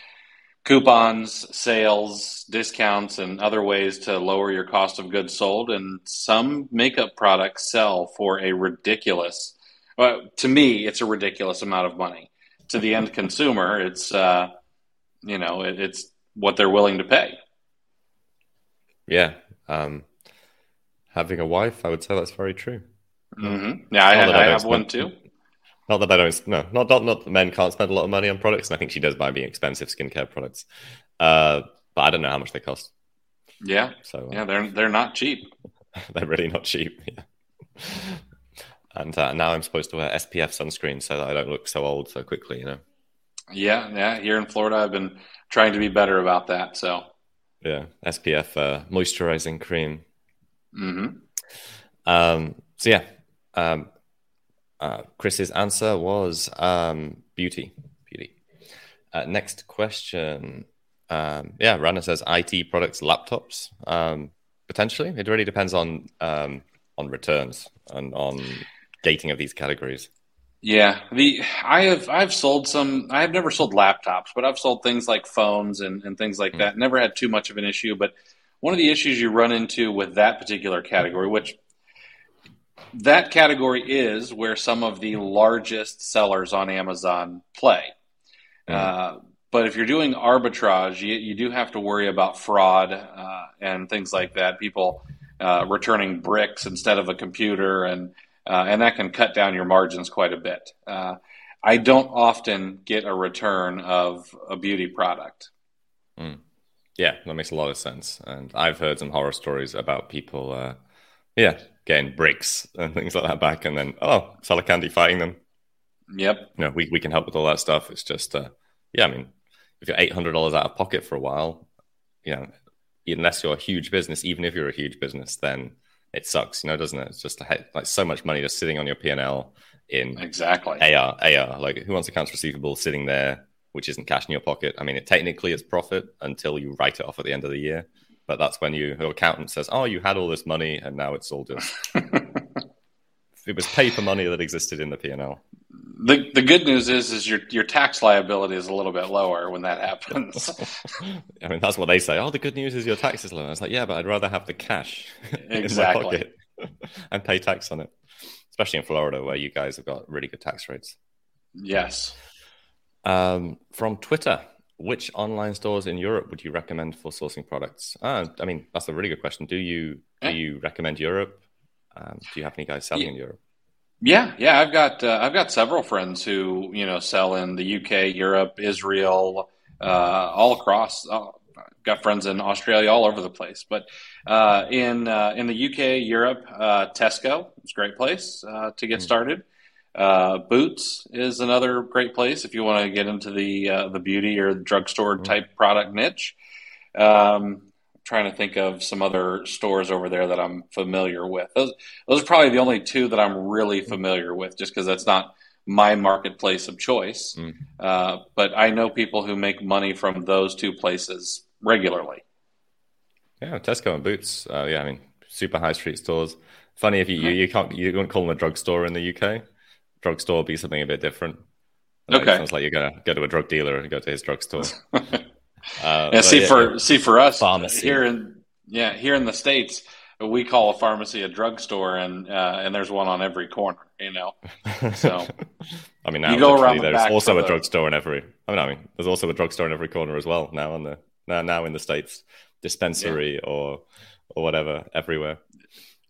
coupons, sales, discounts, and other ways to lower your cost of goods sold. And some makeup products sell for a ridiculous, well, to me, it's a ridiculous amount of money. To the end consumer, it's, uh, you know, it, it's what they're willing to pay. Yeah. Um, having a wife, I would say that's very true. Mm-hmm. Yeah, I, I, I have one too. Not that I don't, no, not, not, not that men can't spend a lot of money on products. And I think she does buy me expensive skincare products. Uh, but I don't know how much they cost. Yeah. So, uh, yeah, they're, they're not cheap. they're really not cheap. Yeah. and uh, now I'm supposed to wear SPF sunscreen so that I don't look so old so quickly. You know. Yeah, yeah. Here in Florida, I've been trying to be better about that. So. Yeah, SPF uh, moisturizing cream. Mm-hmm. Um, so yeah, um, uh, Chris's answer was um, beauty. Beauty. Uh, next question. Um, yeah, Rana says IT products, laptops. Um, potentially, it really depends on um, on returns and on gating of these categories. Yeah, the I have I've sold some. I have never sold laptops, but I've sold things like phones and, and things like mm. that. Never had too much of an issue. But one of the issues you run into with that particular category, which that category is where some of the largest sellers on Amazon play. Mm. Uh, but if you're doing arbitrage, you, you do have to worry about fraud uh, and things like that. People uh, returning bricks instead of a computer and uh, and that can cut down your margins quite a bit. Uh, I don't often get a return of a beauty product. Mm. Yeah, that makes a lot of sense. And I've heard some horror stories about people, uh, yeah, getting bricks and things like that back, and then oh, candy fighting them. Yep. You know, we we can help with all that stuff. It's just, uh, yeah, I mean, if you're eight hundred dollars out of pocket for a while, you know, unless you're a huge business, even if you're a huge business, then it sucks, you know, doesn't it? It's just like so much money just sitting on your P and L in exactly AR, AR. Like who wants accounts receivable sitting there, which isn't cash in your pocket? I mean, it technically is profit until you write it off at the end of the year, but that's when you your accountant says, "Oh, you had all this money, and now it's all just." it was paper money that existed in the P and L the the good news is is your your tax liability is a little bit lower when that happens. I mean, that's what they say. Oh, the good news is your tax is lower. It's like, yeah, but I'd rather have the cash exactly. in my pocket and pay tax on it, especially in Florida where you guys have got really good tax rates. Yes. Um, from Twitter, which online stores in Europe would you recommend for sourcing products? Uh, I mean, that's a really good question. Do you do you recommend Europe? Um, do you have any guys selling yeah. in Europe? Yeah, yeah, I've got uh, I've got several friends who you know sell in the UK, Europe, Israel, uh, all across. Uh, got friends in Australia, all over the place. But uh, in uh, in the UK, Europe, uh, Tesco is a great place to get mm. started. Boots is another great place if you want to get into the the beauty or drugstore mm. type product niche. Um, I'm trying to think of some other stores over there that I'm familiar with. Those those are probably the only two that I'm really familiar with, just because that's not my marketplace of choice. Mm. Uh, but I know people who make money from those two places regularly. Yeah, Tesco and Boots. Uh, yeah, I mean, super high street stores. Funny if you you, you can't you don't call them a drugstore in the UK. Drugstore be something a bit different. Like, okay, sounds like you're gonna go to a drug dealer and go to his drugstore. Uh, yeah, see yeah, for yeah. see for us pharmacy. here in yeah here in the states we call a pharmacy a drugstore and uh, and there's one on every corner you know so I mean now you go around the there's also a the... drugstore in every I mean I mean there's also a drugstore in every corner as well now on the now now in the states dispensary yeah. or or whatever everywhere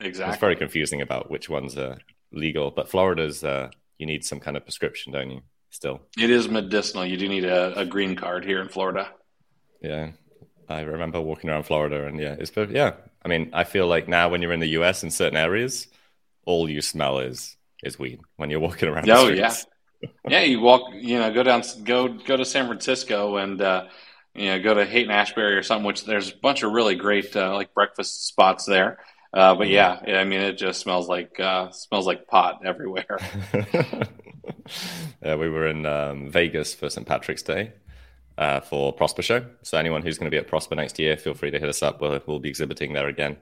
exactly it's very confusing about which ones are legal but Florida's uh, you need some kind of prescription don't you still it is medicinal you do need a, a green card here in Florida yeah, I remember walking around Florida, and yeah, it's but yeah. I mean, I feel like now when you're in the U.S. in certain areas, all you smell is is weed when you're walking around. Oh yeah, yeah. You walk, you know, go down, go go to San Francisco, and uh, you know, go to Haight Ashbury or something. Which there's a bunch of really great uh, like breakfast spots there. Uh, but yeah, I mean, it just smells like uh, smells like pot everywhere. yeah, we were in um, Vegas for St. Patrick's Day, uh, for Prosper Show. So anyone who's going to be at Prosper next year, feel free to hit us up. We'll, we'll be exhibiting there again.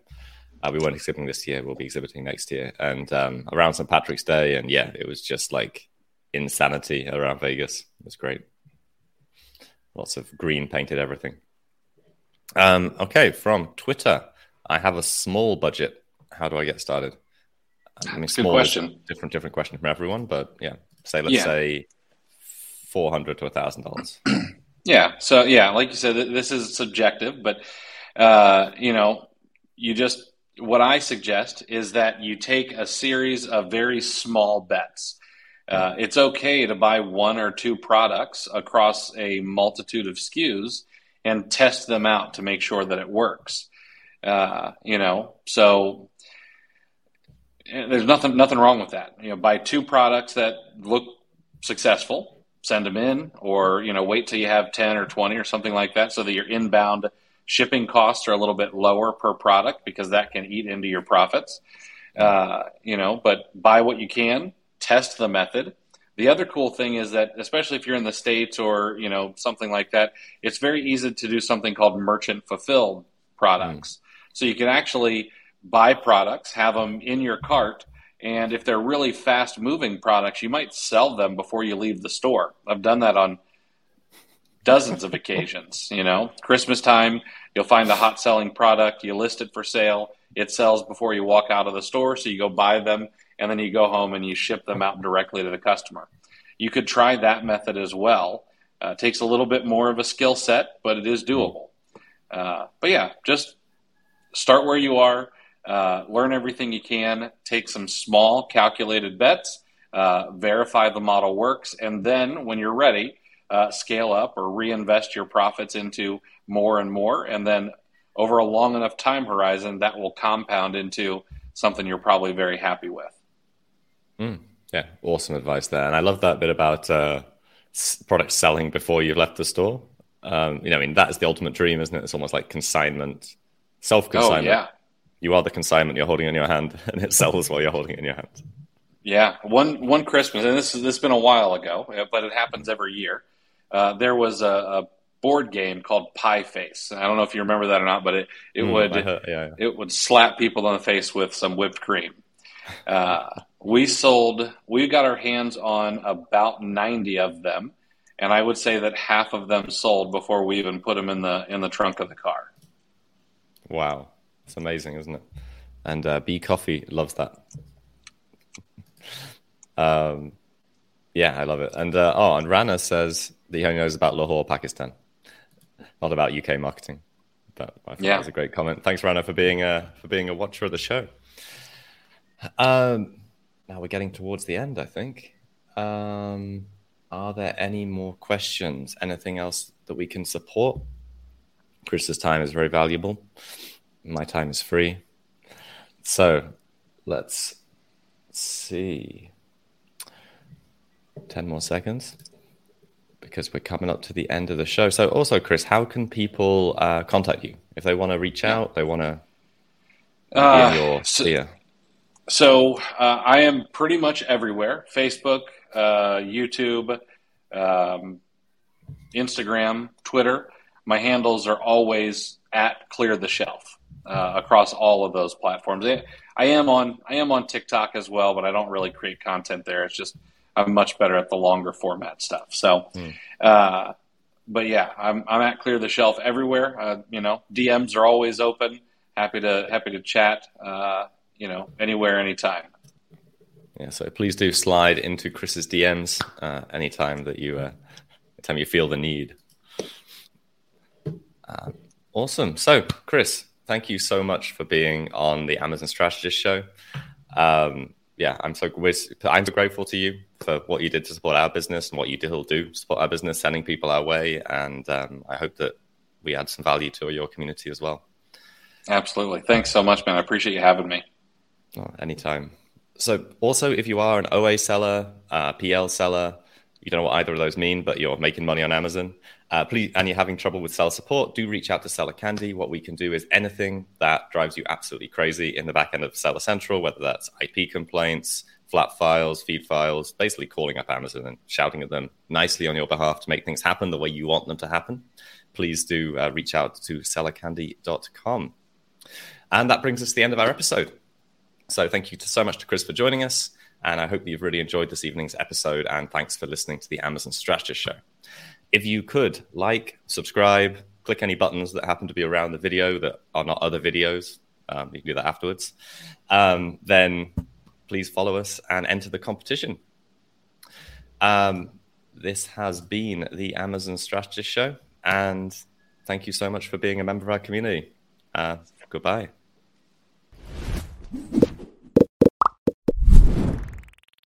Uh, we weren't exhibiting this year. We'll be exhibiting next year. And um, around St. Patrick's Day, and yeah, it was just like insanity around Vegas. It was great. Lots of green painted everything. Um, okay, from Twitter, I have a small budget. How do I get started? I mean, small Good question. different, different question from everyone, but yeah, say let's yeah. say four hundred to a thousand dollars. Yeah. So yeah, like you said, this is subjective, but uh, you know, you just what I suggest is that you take a series of very small bets. Uh, it's okay to buy one or two products across a multitude of SKUs and test them out to make sure that it works. Uh, you know, so there's nothing nothing wrong with that. You know, buy two products that look successful, send them in, or you know, wait till you have ten or twenty or something like that, so that your inbound shipping costs are a little bit lower per product because that can eat into your profits. Uh, you know, but buy what you can, test the method. The other cool thing is that, especially if you're in the states or you know something like that, it's very easy to do something called merchant fulfilled products. Mm. So you can actually buy products, have them in your cart, and if they're really fast moving products, you might sell them before you leave the store. I've done that on dozens of occasions. You know, Christmas time, you'll find a hot selling product, you list it for sale, it sells before you walk out of the store, so you go buy them, and then you go home and you ship them out directly to the customer. You could try that method as well. Uh, it takes a little bit more of a skill set, but it is doable. Uh, but yeah, just start where you are uh, learn everything you can, take some small calculated bets, uh, verify the model works, and then when you're ready, uh, scale up or reinvest your profits into more and more. And then over a long enough time horizon, that will compound into something you're probably very happy with. Mm, yeah, awesome advice there. And I love that bit about uh, product selling before you've left the store. Um, you know, I mean, that is the ultimate dream, isn't it? It's almost like consignment, self consignment. Oh, yeah you are the consignment you're holding in your hand, and it sells while you're holding it in your hand. Yeah, one one Christmas, and this is this has been a while ago, but it happens every year. Uh, there was a, a, board game called Pie Face. I don't know if you remember that or not, but it it mm, would yeah, yeah. it would slap people in the face with some whipped cream. Uh, we sold, we got our hands on about ninety of them, and I would say that half of them sold before we even put them in the in the trunk of the car. Wow. It's amazing, isn't it? And uh, B Coffee loves that. um, yeah, I love it. And uh, oh, and Rana says that he only knows about Lahore, Pakistan, not about UK marketing. But I thought yeah. that was a great comment. Thanks, Rana, for being a for being a watcher of the show. Um, now we're getting towards the end, I think. Um, are there any more questions? Anything else that we can support? Chris's time is very valuable my time is free. So let's see. 10 more seconds because we're coming up to the end of the show. So, also, Chris, how can people uh, contact you if they want to reach out? They want to uh, be in your so, sphere. So, uh, I am pretty much everywhere Facebook, uh, YouTube, um, Instagram, Twitter. My handles are always at clear the shelf uh, across all of those platforms. I am on I am on TikTok as well, but I don't really create content there. It's just I'm much better at the longer format stuff. So, mm. uh, but yeah, I'm I'm at clear the shelf everywhere. Uh, you know, DMs are always open. Happy to happy to chat. Uh, you know, anywhere, anytime. Yeah, so please do slide into Chris's DMs uh, anytime that you uh, anytime you feel the need. Uh, awesome. So, Chris, thank you so much for being on the Amazon Strategist Show. Um, yeah, I'm so I'm so grateful to you for what you did to support our business and what you will do to support our business, sending people our way, and um, I hope that we add some value to your community as well. Absolutely, thanks so much, man. I appreciate you having me. Oh, anytime. So, also, if you are an OA seller, uh, PL seller, you don't know what either of those mean, but you're making money on Amazon, uh, please, and you're having trouble with seller support, do reach out to Seller Candy. What we can do is anything that drives you absolutely crazy in the back end of Seller Central, whether that's IP complaints, flat files, feed files, basically calling up Amazon and shouting at them nicely on your behalf to make things happen the way you want them to happen. Please do uh, reach out to sellercandy.com. And that brings us to the end of our episode. So thank you so much to Chris for joining us. And I hope you've really enjoyed this evening's episode. And thanks for listening to the Amazon Strategist Show if you could like, subscribe, click any buttons that happen to be around the video that are not other videos, um, you can do that afterwards, um, then please follow us and enter the competition. Um, this has been the Amazon Strategist Show, and thank you so much for being a member of our community. Uh, goodbye.